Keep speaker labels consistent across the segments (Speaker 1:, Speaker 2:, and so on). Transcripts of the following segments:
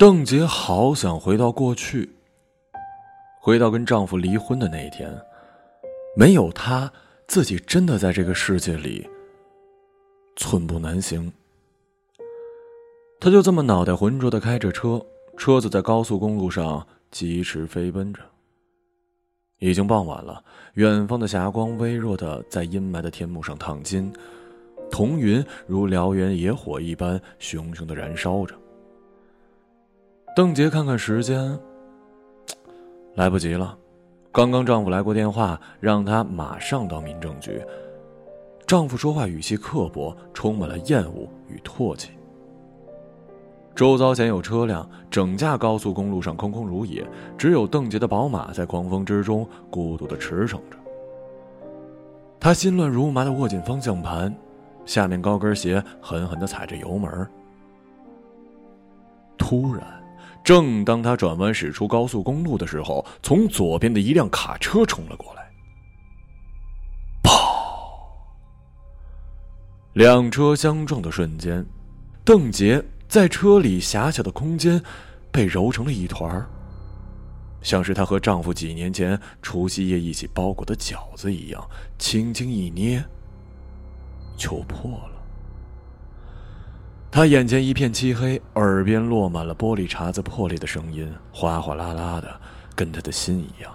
Speaker 1: 邓婕好想回到过去，回到跟丈夫离婚的那一天，没有他，自己真的在这个世界里寸步难行。她就这么脑袋浑浊的开着车，车子在高速公路上疾驰飞奔着。已经傍晚了，远方的霞光微弱的在阴霾的天幕上烫金，彤云如燎原野火一般熊熊的燃烧着。邓婕看看时间，来不及了。刚刚丈夫来过电话，让她马上到民政局。丈夫说话语气刻薄，充满了厌恶与唾弃。周遭鲜有车辆，整架高速公路上空空如也，只有邓婕的宝马在狂风之中孤独的驰骋着。她心乱如麻的握紧方向盘，下面高跟鞋狠狠的踩着油门。突然，正当她转弯驶出高速公路的时候，从左边的一辆卡车冲了过来，砰！两车相撞的瞬间，邓婕。在车里狭小的空间，被揉成了一团儿，像是她和丈夫几年前除夕夜一起包裹的饺子一样，轻轻一捏就破了。她眼前一片漆黑，耳边落满了玻璃碴子破裂的声音，哗哗啦啦的，跟她的心一样。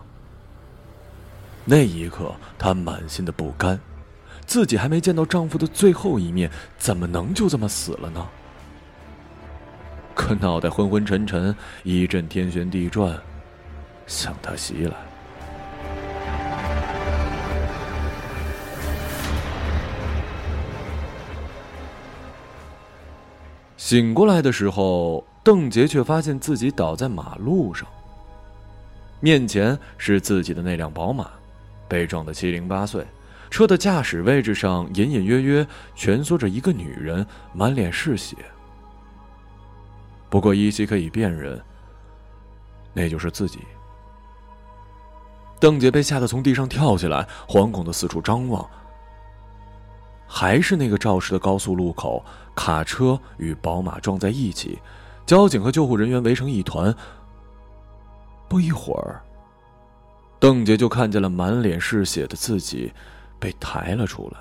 Speaker 1: 那一刻，她满心的不甘，自己还没见到丈夫的最后一面，怎么能就这么死了呢？可脑袋昏昏沉沉，一阵天旋地转，向她袭来。醒过来的时候，邓杰却发现自己倒在马路上。面前是自己的那辆宝马，被撞得七零八碎，车的驾驶位置上隐隐约约蜷缩着一个女人，满脸是血。不过依稀可以辨认，那就是自己。邓姐被吓得从地上跳起来，惶恐的四处张望。还是那个肇事的高速路口，卡车与宝马撞在一起，交警和救护人员围成一团。不一会儿，邓姐就看见了满脸是血的自己被抬了出来。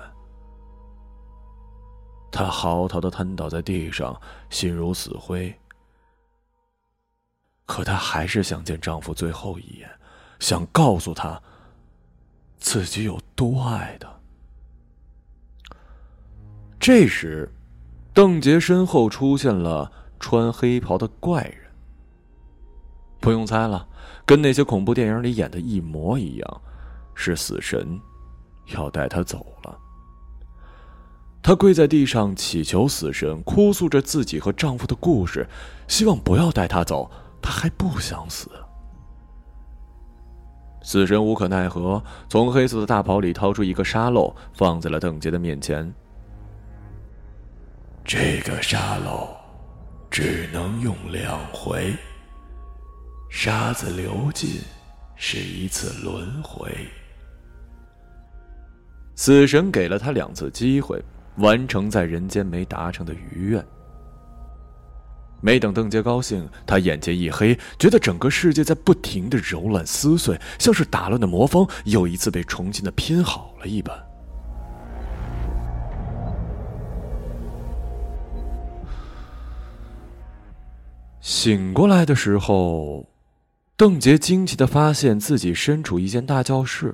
Speaker 1: 她嚎啕的瘫倒在地上，心如死灰。可她还是想见丈夫最后一眼，想告诉他自己有多爱他。这时，邓杰身后出现了穿黑袍的怪人。不用猜了，跟那些恐怖电影里演的一模一样，是死神，要带他走了。她跪在地上祈求死神，哭诉着自己和丈夫的故事，希望不要带她走。他还不想死。死神无可奈何，从黑色的大袍里掏出一个沙漏，放在了邓杰的面前。这个沙漏只能用两回，沙子流尽是一次轮回。死神给了他两次机会，完成在人间没达成的余愿。没等邓杰高兴，他眼前一黑，觉得整个世界在不停的揉烂撕碎，像是打乱的魔方又一次被重新的拼好了一般。醒过来的时候，邓杰惊奇的发现自己身处一间大教室，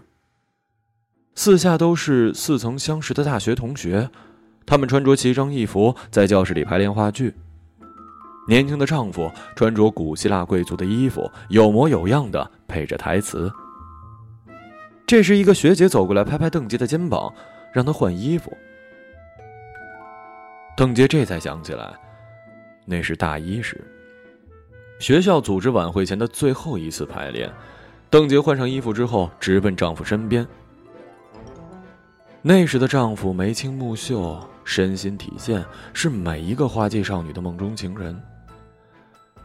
Speaker 1: 四下都是似曾相识的大学同学，他们穿着奇装异服，在教室里排练话剧。年轻的丈夫穿着古希腊贵族的衣服，有模有样的配着台词。这时，一个学姐走过来，拍拍邓杰的肩膀，让他换衣服。邓杰这才想起来，那是大一时，学校组织晚会前的最后一次排练。邓杰换上衣服之后，直奔丈夫身边。那时的丈夫眉清目秀，身心体现，是每一个花季少女的梦中情人。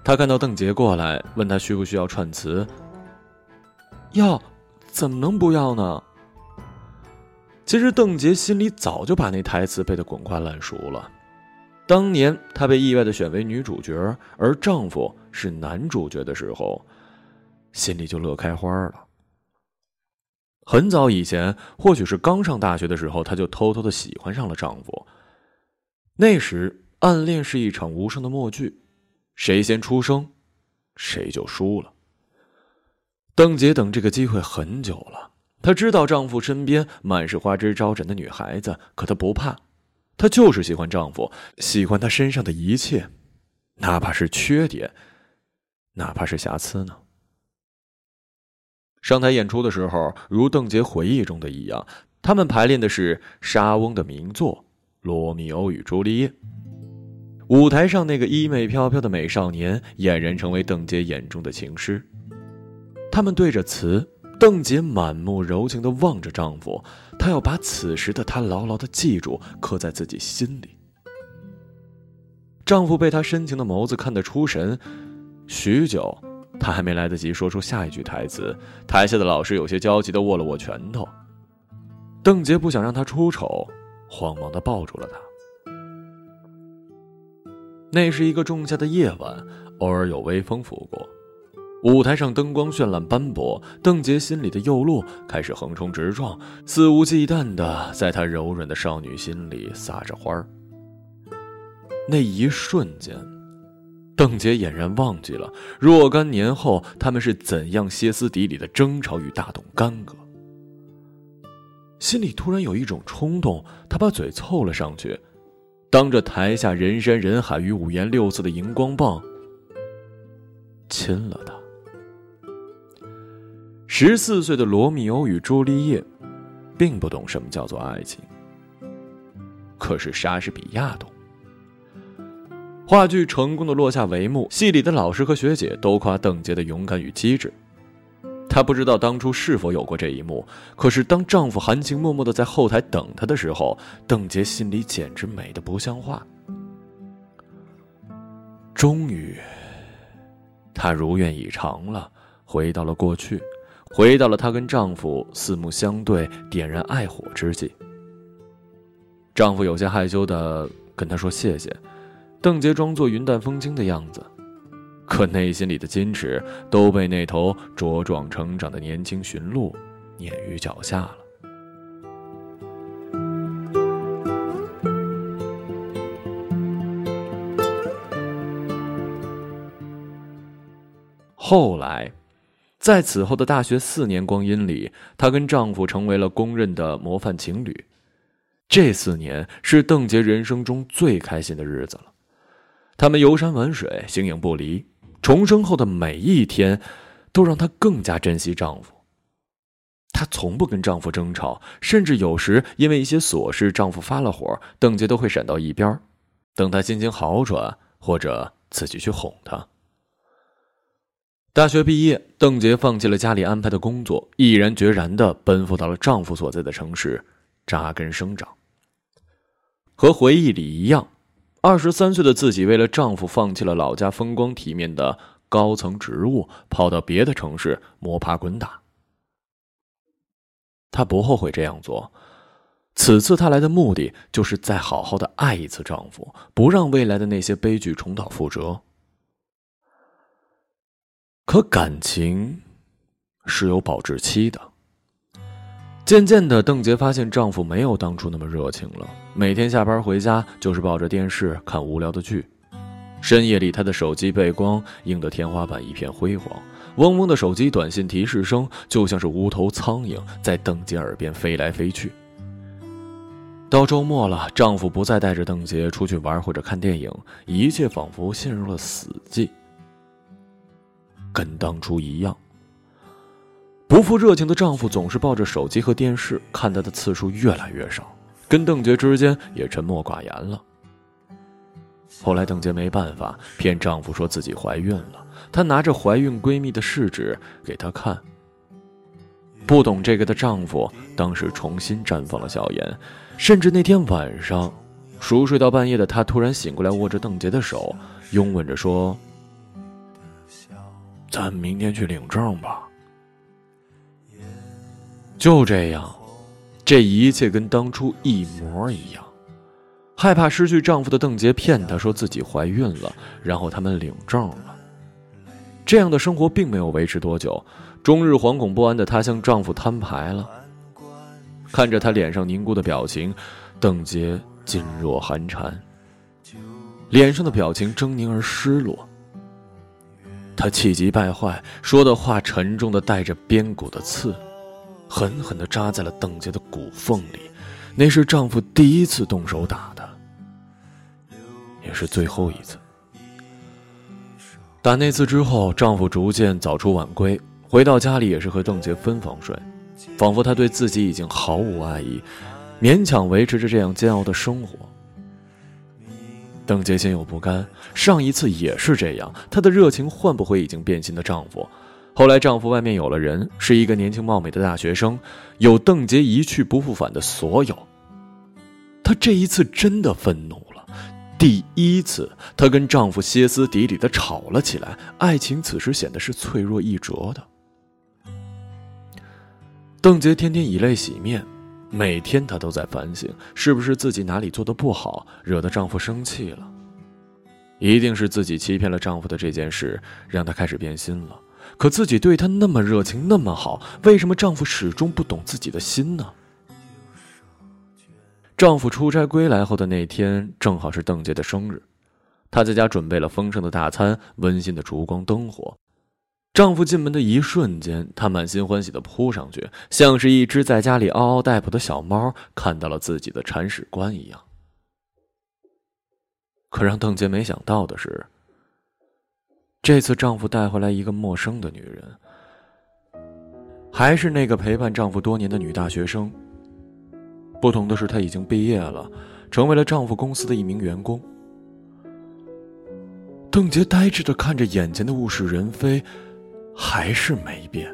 Speaker 1: 他看到邓杰过来，问他需不需要串词。要，怎么能不要呢？其实邓杰心里早就把那台词背得滚瓜烂熟了。当年她被意外的选为女主角，而丈夫是男主角的时候，心里就乐开花了。很早以前，或许是刚上大学的时候，她就偷偷的喜欢上了丈夫。那时，暗恋是一场无声的默剧，谁先出声，谁就输了。邓婕等这个机会很久了，她知道丈夫身边满是花枝招展的女孩子，可她不怕，她就是喜欢丈夫，喜欢他身上的一切，哪怕是缺点，哪怕是瑕疵呢。上台演出的时候，如邓婕回忆中的一样，他们排练的是莎翁的名作《罗密欧与朱丽叶》。舞台上那个衣袂飘飘的美少年，俨然成为邓婕眼中的情诗。他们对着词，邓婕满目柔情地望着丈夫，她要把此时的他牢牢地记住，刻在自己心里。丈夫被她深情的眸子看得出神，许久。他还没来得及说出下一句台词，台下的老师有些焦急的握了握拳头。邓杰不想让他出丑，慌忙的抱住了他。那是一个仲夏的夜晚，偶尔有微风拂过，舞台上灯光绚烂斑驳，邓杰心里的右路开始横冲直撞，肆无忌惮的在他柔软的少女心里撒着花儿。那一瞬间。邓婕俨然忘记了若干年后他们是怎样歇斯底里的争吵与大动干戈，心里突然有一种冲动，她把嘴凑了上去，当着台下人山人海与五颜六色的荧光棒亲了他。十四岁的罗密欧与朱丽叶，并不懂什么叫做爱情，可是莎士比亚懂。话剧成功的落下帷幕，戏里的老师和学姐都夸邓婕的勇敢与机智。她不知道当初是否有过这一幕，可是当丈夫含情脉脉的在后台等她的时候，邓婕心里简直美得不像话。终于，她如愿以偿了，回到了过去，回到了她跟丈夫四目相对、点燃爱火之际。丈夫有些害羞的跟她说谢谢。邓婕装作云淡风轻的样子，可内心里的矜持都被那头茁壮成长的年轻驯鹿碾于脚下了。后来，在此后的大学四年光阴里，她跟丈夫成为了公认的模范情侣。这四年是邓婕人生中最开心的日子了。他们游山玩水，形影不离。重生后的每一天，都让她更加珍惜丈夫。她从不跟丈夫争吵，甚至有时因为一些琐事，丈夫发了火，邓婕都会闪到一边，等他心情好转，或者自己去哄他。大学毕业，邓婕放弃了家里安排的工作，毅然决然的奔赴到了丈夫所在的城市，扎根生长。和回忆里一样。二十三岁的自己，为了丈夫，放弃了老家风光体面的高层职务，跑到别的城市摸爬滚打。她不后悔这样做。此次她来的目的，就是再好好的爱一次丈夫，不让未来的那些悲剧重蹈覆辙。可感情是有保质期的。渐渐的，邓婕发现丈夫没有当初那么热情了。每天下班回家就是抱着电视看无聊的剧。深夜里，他的手机背光映得天花板一片辉煌，嗡嗡的手机短信提示声就像是无头苍蝇在邓婕耳边飞来飞去。到周末了，丈夫不再带着邓婕出去玩或者看电影，一切仿佛陷入了死寂，跟当初一样。不负热情的丈夫总是抱着手机和电视，看她的次数越来越少，跟邓婕之间也沉默寡言了。后来，邓婕没办法，骗丈夫说自己怀孕了。她拿着怀孕闺蜜的试纸给他看。不懂这个的丈夫当时重新绽放了笑颜，甚至那天晚上，熟睡到半夜的他突然醒过来，握着邓婕的手，拥吻着说：“咱明天去领证吧。”就这样，这一切跟当初一模一样。害怕失去丈夫的邓婕骗她说自己怀孕了，然后他们领证了。这样的生活并没有维持多久，终日惶恐不安的她向丈夫摊牌了。看着他脸上凝固的表情，邓婕噤若寒蝉，脸上的表情狰狞而失落。她气急败坏，说的话沉重的带着鞭骨的刺，狠狠的扎在了邓婕的骨缝里。那是丈夫第一次动手打的，也是最后一次。打那次之后，丈夫逐渐早出晚归，回到家里也是和邓婕分房睡，仿佛他对自己已经毫无爱意，勉强维持着这样煎熬的生活。邓婕心有不甘，上一次也是这样，她的热情换不回已经变心的丈夫。后来丈夫外面有了人，是一个年轻貌美的大学生，有邓婕一去不复返的所有。她这一次真的愤怒了。第一次，她跟丈夫歇斯底里的吵了起来。爱情此时显得是脆弱易折的。邓婕天天以泪洗面，每天她都在反省，是不是自己哪里做的不好，惹得丈夫生气了？一定是自己欺骗了丈夫的这件事，让她开始变心了。可自己对她那么热情，那么好，为什么丈夫始终不懂自己的心呢？丈夫出差归来后的那天，正好是邓婕的生日，她在家准备了丰盛的大餐，温馨的烛光灯火。丈夫进门的一瞬间，她满心欢喜的扑上去，像是一只在家里嗷嗷待哺的小猫看到了自己的铲屎官一样。可让邓婕没想到的是，这次丈夫带回来一个陌生的女人，还是那个陪伴丈夫多年的女大学生。不同的是，她已经毕业了，成为了丈夫公司的一名员工。邓杰呆滞的看着眼前的物是人非，还是没变。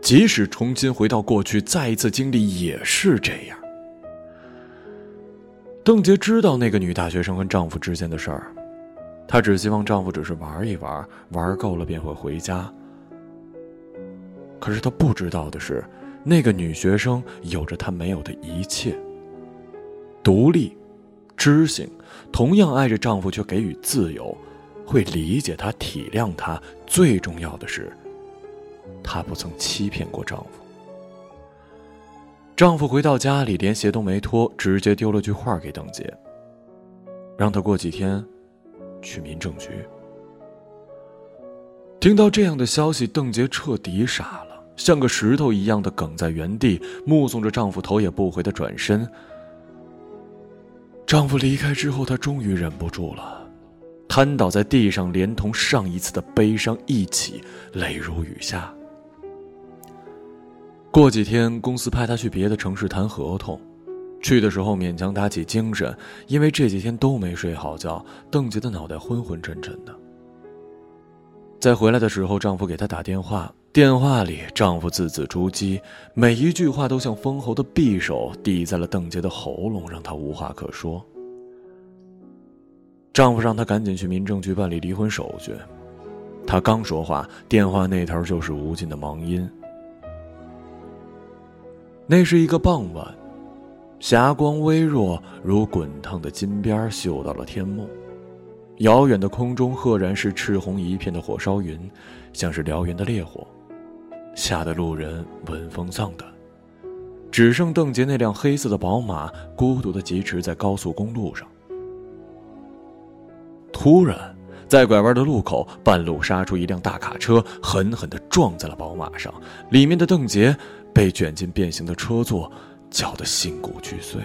Speaker 1: 即使重新回到过去，再一次经历也是这样。邓杰知道那个女大学生跟丈夫之间的事儿，她只希望丈夫只是玩一玩，玩够了便会回家。可是她不知道的是。那个女学生有着她没有的一切：独立、知性，同样爱着丈夫，却给予自由，会理解他、体谅他。最重要的是，她不曾欺骗过丈夫。丈夫回到家里，连鞋都没脱，直接丢了句话给邓婕，让她过几天去民政局。听到这样的消息，邓婕彻底傻了。像个石头一样的梗在原地，目送着丈夫头也不回的转身。丈夫离开之后，她终于忍不住了，瘫倒在地上，连同上一次的悲伤一起泪如雨下。过几天，公司派她去别的城市谈合同，去的时候勉强打起精神，因为这几天都没睡好觉，邓杰的脑袋昏昏沉沉的。在回来的时候，丈夫给她打电话。电话里，丈夫字字珠玑，每一句话都像封喉的匕首抵在了邓杰的喉咙，让她无话可说。丈夫让她赶紧去民政局办理离婚手续。她刚说话，电话那头就是无尽的忙音。那是一个傍晚，霞光微弱，如滚烫的金边绣到了天幕。遥远的空中赫然是赤红一片的火烧云，像是燎原的烈火。吓得路人闻风丧胆，只剩邓杰那辆黑色的宝马孤独的疾驰在高速公路上。突然，在拐弯的路口，半路杀出一辆大卡车，狠狠的撞在了宝马上，里面的邓杰被卷进变形的车座，叫得心骨俱碎。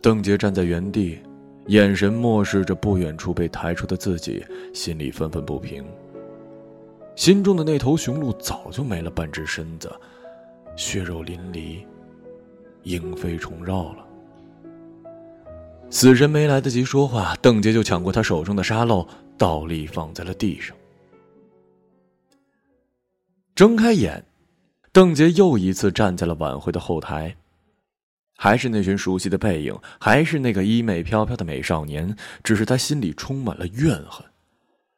Speaker 1: 邓婕站在原地，眼神漠视着不远处被抬出的自己，心里愤愤不平。心中的那头雄鹿早就没了半只身子，血肉淋漓，鹰飞虫绕了。死神没来得及说话，邓杰就抢过他手中的沙漏，倒立放在了地上。睁开眼，邓杰又一次站在了晚会的后台。还是那群熟悉的背影，还是那个衣袂飘飘的美少年，只是她心里充满了怨恨。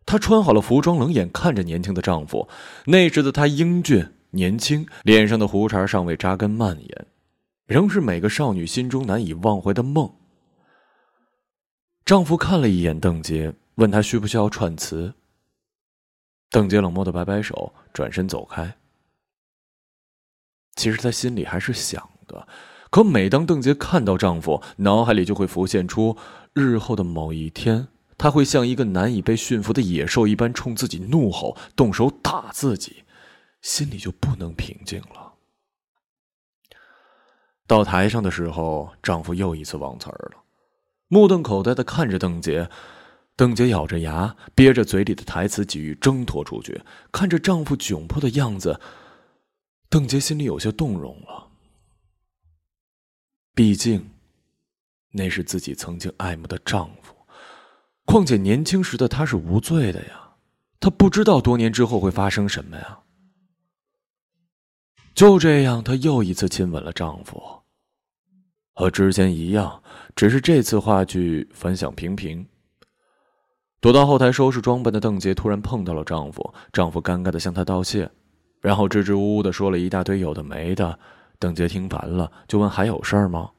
Speaker 1: 她穿好了服装，冷眼看着年轻的丈夫。那时的他英俊年轻，脸上的胡茬尚未扎根蔓延，仍是每个少女心中难以忘怀的梦。丈夫看了一眼邓婕，问她需不需要串词。邓婕冷漠的摆摆手，转身走开。其实她心里还是想的，可每当邓婕看到丈夫，脑海里就会浮现出日后的某一天，他会像一个难以被驯服的野兽一般冲自己怒吼，动手打自己，心里就不能平静了。到台上的时候，丈夫又一次忘词儿了，目瞪口呆的看着邓婕。邓婕咬着牙，憋着嘴里的台词，急于挣脱出去。看着丈夫窘迫的样子，邓婕心里有些动容了。毕竟，那是自己曾经爱慕的丈夫，况且年轻时的他是无罪的呀。她不知道多年之后会发生什么呀。就这样，她又一次亲吻了丈夫，和之前一样，只是这次话剧反响平平。躲到后台收拾装扮的邓婕突然碰到了丈夫，丈夫尴尬的向她道谢，然后支支吾吾的说了一大堆有的没的。邓婕听烦了，就问还有事儿吗？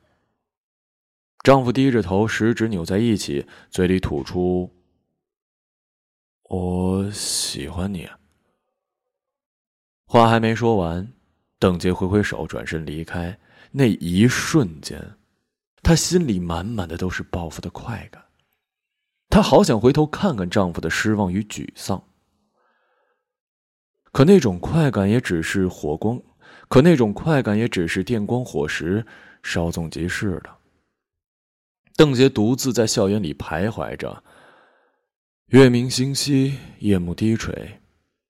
Speaker 1: 丈夫低着头，食指扭在一起，嘴里吐出：“我喜欢你。”话还没说完，邓婕挥挥手，转身离开。那一瞬间，她心里满满的都是报复的快感。她好想回头看看丈夫的失望与沮丧，可那种快感也只是火光，可那种快感也只是电光火石，稍纵即逝的。邓婕独自在校园里徘徊着，月明星稀，夜幕低垂，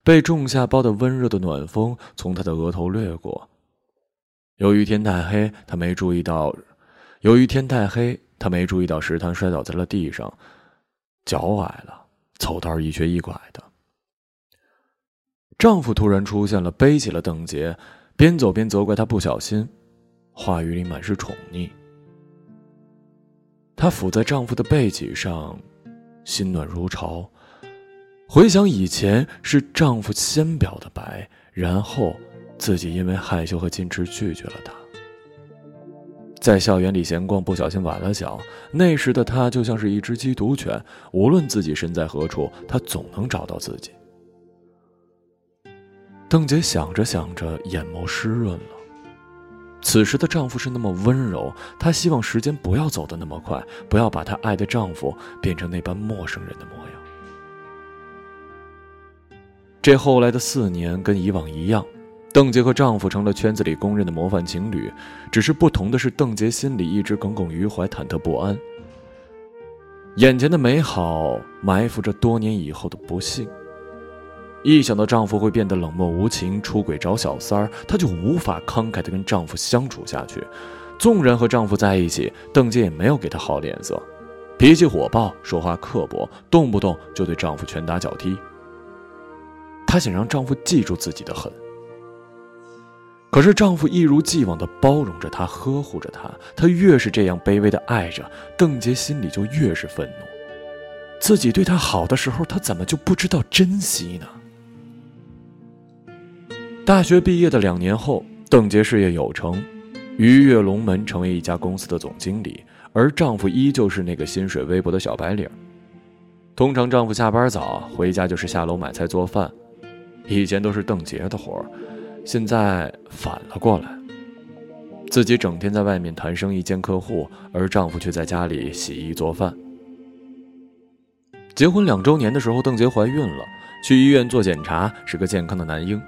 Speaker 1: 被仲夏包的温热的暖风从她的额头掠过。由于天太黑，她没注意到；由于天太黑，她没注意到食堂摔倒在了地上。脚崴了，走道一瘸一拐的。丈夫突然出现了，背起了邓婕，边走边责怪她不小心，话语里满是宠溺。她伏在丈夫的背脊上，心暖如潮。回想以前，是丈夫先表的白，然后自己因为害羞和矜持拒绝了他。在校园里闲逛，不小心崴了脚。那时的他就像是一只缉毒犬，无论自己身在何处，他总能找到自己。邓杰想着想着，眼眸湿润了。此时的丈夫是那么温柔，她希望时间不要走得那么快，不要把她爱的丈夫变成那般陌生人的模样。这后来的四年，跟以往一样。邓婕和丈夫成了圈子里公认的模范情侣，只是不同的是，邓婕心里一直耿耿于怀、忐忑不安。眼前的美好埋伏着多年以后的不幸。一想到丈夫会变得冷漠无情、出轨找小三儿，她就无法慷慨地跟丈夫相处下去。纵然和丈夫在一起，邓婕也没有给他好脸色，脾气火爆，说话刻薄，动不动就对丈夫拳打脚踢。她想让丈夫记住自己的狠。可是丈夫一如既往的包容着她，呵护着她。她越是这样卑微的爱着，邓婕心里就越是愤怒。自己对她好的时候，她怎么就不知道珍惜呢？大学毕业的两年后，邓婕事业有成，鱼跃龙门，成为一家公司的总经理，而丈夫依旧是那个薪水微薄的小白领。通常丈夫下班早，回家就是下楼买菜做饭，以前都是邓婕的活儿。现在反了过来，自己整天在外面谈生意见客户，而丈夫却在家里洗衣做饭。结婚两周年的时候，邓婕怀孕了，去医院做检查，是个健康的男婴。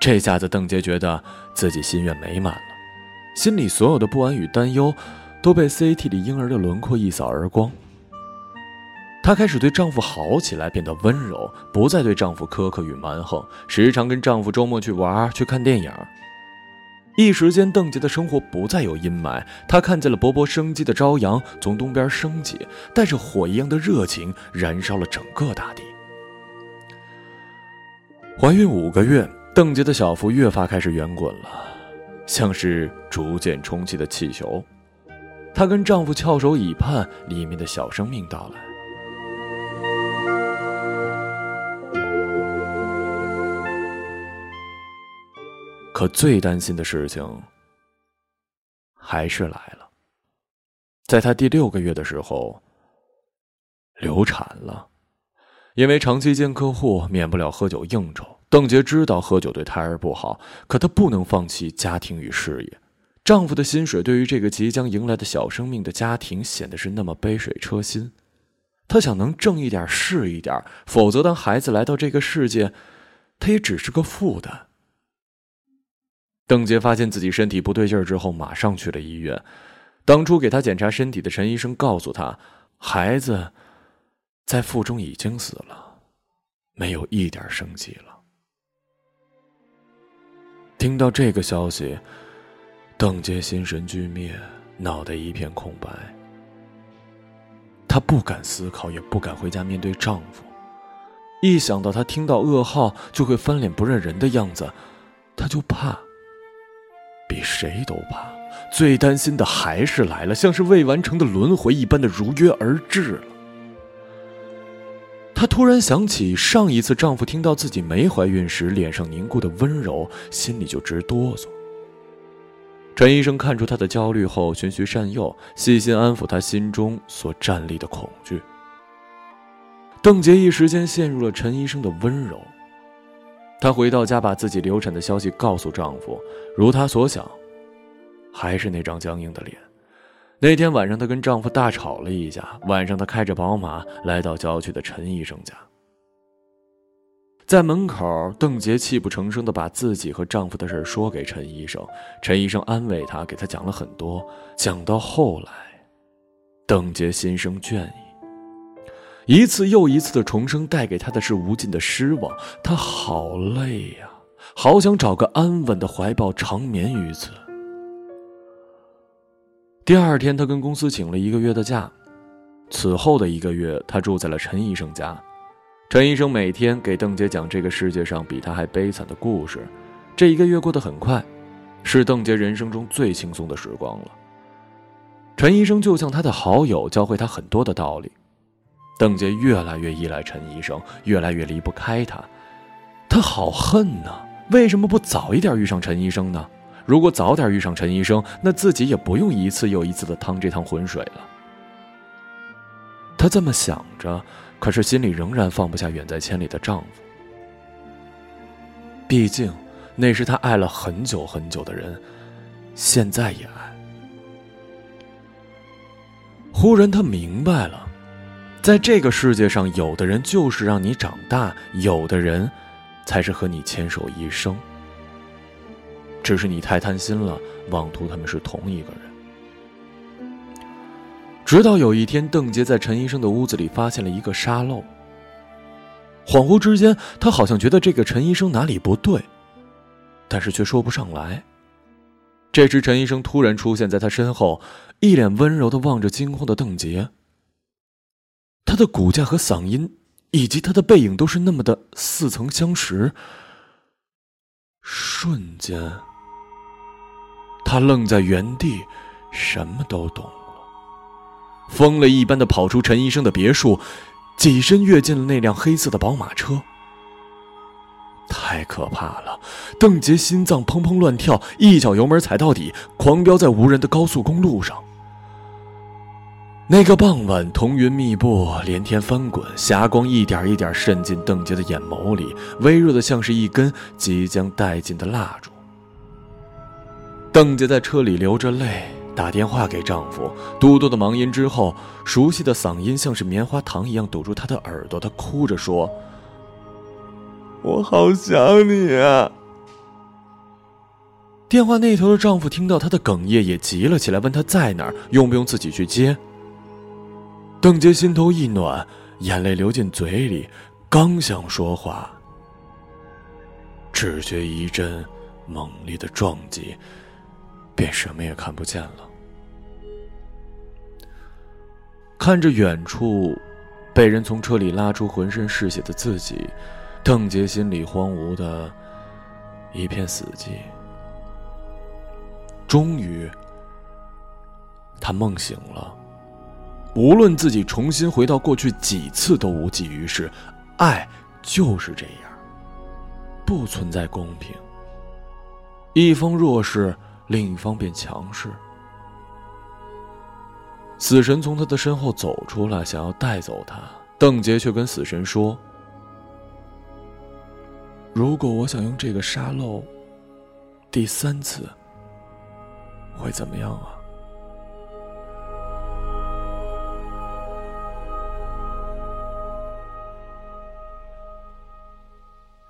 Speaker 1: 这下子，邓婕觉得自己心愿美满了，心里所有的不安与担忧，都被 CT 里婴儿的轮廓一扫而光。她开始对丈夫好起来，变得温柔，不再对丈夫苛刻与蛮横，时常跟丈夫周末去玩、去看电影。一时间，邓婕的生活不再有阴霾，她看见了勃勃生机的朝阳从东边升起，带着火一样的热情，燃烧了整个大地。怀孕五个月，邓婕的小腹越发开始圆滚了，像是逐渐充气的气球。她跟丈夫翘首以盼，里面的小生命到来。可最担心的事情，还是来了。在她第六个月的时候，流产了。因为长期见客户，免不了喝酒应酬。邓杰知道喝酒对胎儿不好，可她不能放弃家庭与事业。丈夫的薪水对于这个即将迎来的小生命的家庭显得是那么杯水车薪。她想能挣一点是一点，否则当孩子来到这个世界，她也只是个负担。邓杰发现自己身体不对劲儿之后，马上去了医院。当初给他检查身体的陈医生告诉他，孩子在腹中已经死了，没有一点生机了。听到这个消息，邓杰心神俱灭，脑袋一片空白。她不敢思考，也不敢回家面对丈夫。一想到他听到噩耗就会翻脸不认人的样子，她就怕。比谁都怕，最担心的还是来了，像是未完成的轮回一般的如约而至了。她突然想起上一次丈夫听到自己没怀孕时脸上凝固的温柔，心里就直哆嗦。陈医生看出她的焦虑后，循循善诱，细心安抚她心中所站立的恐惧。邓婕一时间陷入了陈医生的温柔。她回到家，把自己流产的消息告诉丈夫。如她所想，还是那张僵硬的脸。那天晚上，她跟丈夫大吵了一架。晚上，她开着宝马来到郊区的陈医生家。在门口，邓婕泣不成声的把自己和丈夫的事说给陈医生。陈医生安慰她，给她讲了很多。讲到后来，邓婕心生倦意。一次又一次的重生带给他的是无尽的失望，他好累呀，好想找个安稳的怀抱长眠于此。第二天，他跟公司请了一个月的假，此后的一个月，他住在了陈医生家。陈医生每天给邓婕讲这个世界上比他还悲惨的故事。这一个月过得很快，是邓婕人生中最轻松的时光了。陈医生就像他的好友，教会他很多的道理。邓婕越来越依赖陈医生，越来越离不开他，他好恨呐！为什么不早一点遇上陈医生呢？如果早点遇上陈医生，那自己也不用一次又一次的趟这趟浑水了。他这么想着，可是心里仍然放不下远在千里的丈夫。毕竟，那是他爱了很久很久的人，现在也爱。忽然，他明白了。在这个世界上，有的人就是让你长大，有的人，才是和你牵手一生。只是你太贪心了，妄图他们是同一个人。直到有一天，邓杰在陈医生的屋子里发现了一个沙漏。恍惚之间，他好像觉得这个陈医生哪里不对，但是却说不上来。这时，陈医生突然出现在他身后，一脸温柔的望着惊慌的邓杰。他的骨架和嗓音，以及他的背影，都是那么的似曾相识。瞬间，他愣在原地，什么都懂了，疯了一般的跑出陈医生的别墅，起身跃进了那辆黑色的宝马车。太可怕了！邓杰心脏砰砰乱跳，一脚油门踩到底，狂飙在无人的高速公路上。那个傍晚，彤云密布，连天翻滚，霞光一点一点渗进邓婕的眼眸里，微弱的像是一根即将殆尽的蜡烛。邓婕在车里流着泪，打电话给丈夫，嘟嘟的忙音之后，熟悉的嗓音像是棉花糖一样堵住她的耳朵，她哭着说：“我好想你啊！”电话那头的丈夫听到她的哽咽，也急了起来，问她在哪儿，用不用自己去接。邓杰心头一暖，眼泪流进嘴里，刚想说话，只觉一阵猛烈的撞击，便什么也看不见了。看着远处被人从车里拉出、浑身是血的自己，邓杰心里荒芜的一片死寂。终于，他梦醒了。无论自己重新回到过去几次都无济于事，爱就是这样，不存在公平。一方弱势，另一方便强势；死神从他的身后走出来，想要带走他。邓杰却跟死神说：“如果我想用这个沙漏，第三次，会怎么样啊？”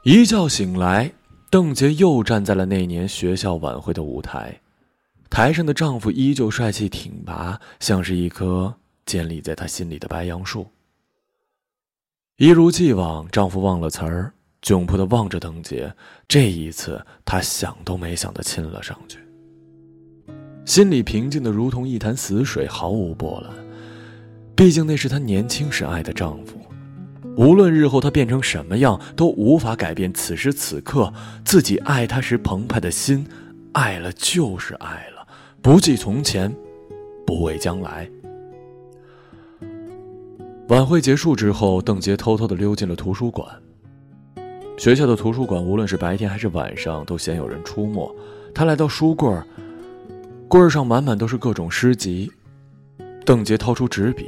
Speaker 1: 一觉醒来，邓杰又站在了那年学校晚会的舞台。台上的丈夫依旧帅气挺拔，像是一棵建立在他心里的白杨树。一如既往，丈夫忘了词儿，窘迫的望着邓杰。这一次，他想都没想的亲了上去，心里平静的如同一潭死水，毫无波澜。毕竟那是她年轻时爱的丈夫，无论日后他变成什么样，都无法改变此时此刻自己爱他时澎湃的心。爱了就是爱了。不计从前，不畏将来。晚会结束之后，邓杰偷偷的溜进了图书馆。学校的图书馆，无论是白天还是晚上，都鲜有人出没。他来到书柜儿，柜儿上满满都是各种诗集。邓杰掏出纸笔，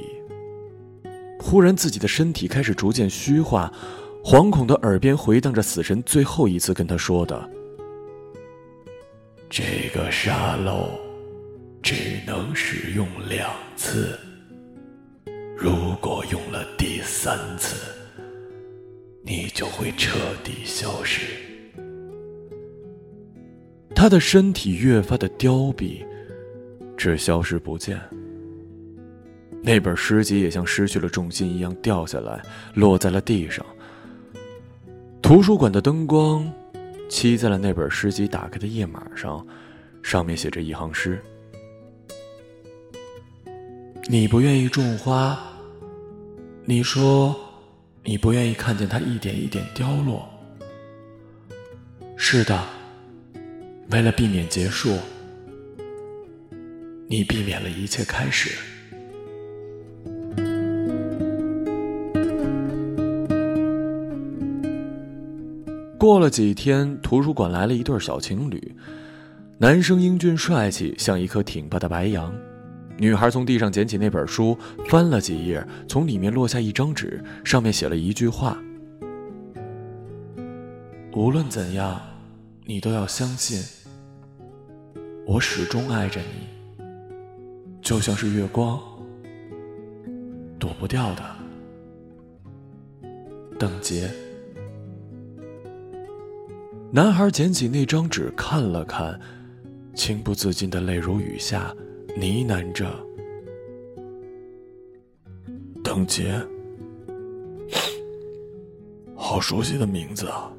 Speaker 1: 忽然自己的身体开始逐渐虚化，惶恐的耳边回荡着死神最后一次跟他说的：“这个沙漏。”只能使用两次。如果用了第三次，你就会彻底消失。他的身体越发的凋敝，只消失不见。那本诗集也像失去了重心一样掉下来，落在了地上。图书馆的灯光，漆在了那本诗集打开的页码上，上面写着一行诗。你不愿意种花，你说你不愿意看见它一点一点凋落。是的，为了避免结束，你避免了一切开始。过了几天，图书馆来了一对小情侣，男生英俊帅气，像一棵挺拔的白杨。女孩从地上捡起那本书，翻了几页，从里面落下一张纸，上面写了一句话：“无论怎样，你都要相信，我始终爱着你，就像是月光，躲不掉的。”邓杰。男孩捡起那张纸看了看，情不自禁的泪如雨下。呢喃着，等杰，好熟悉的名字啊。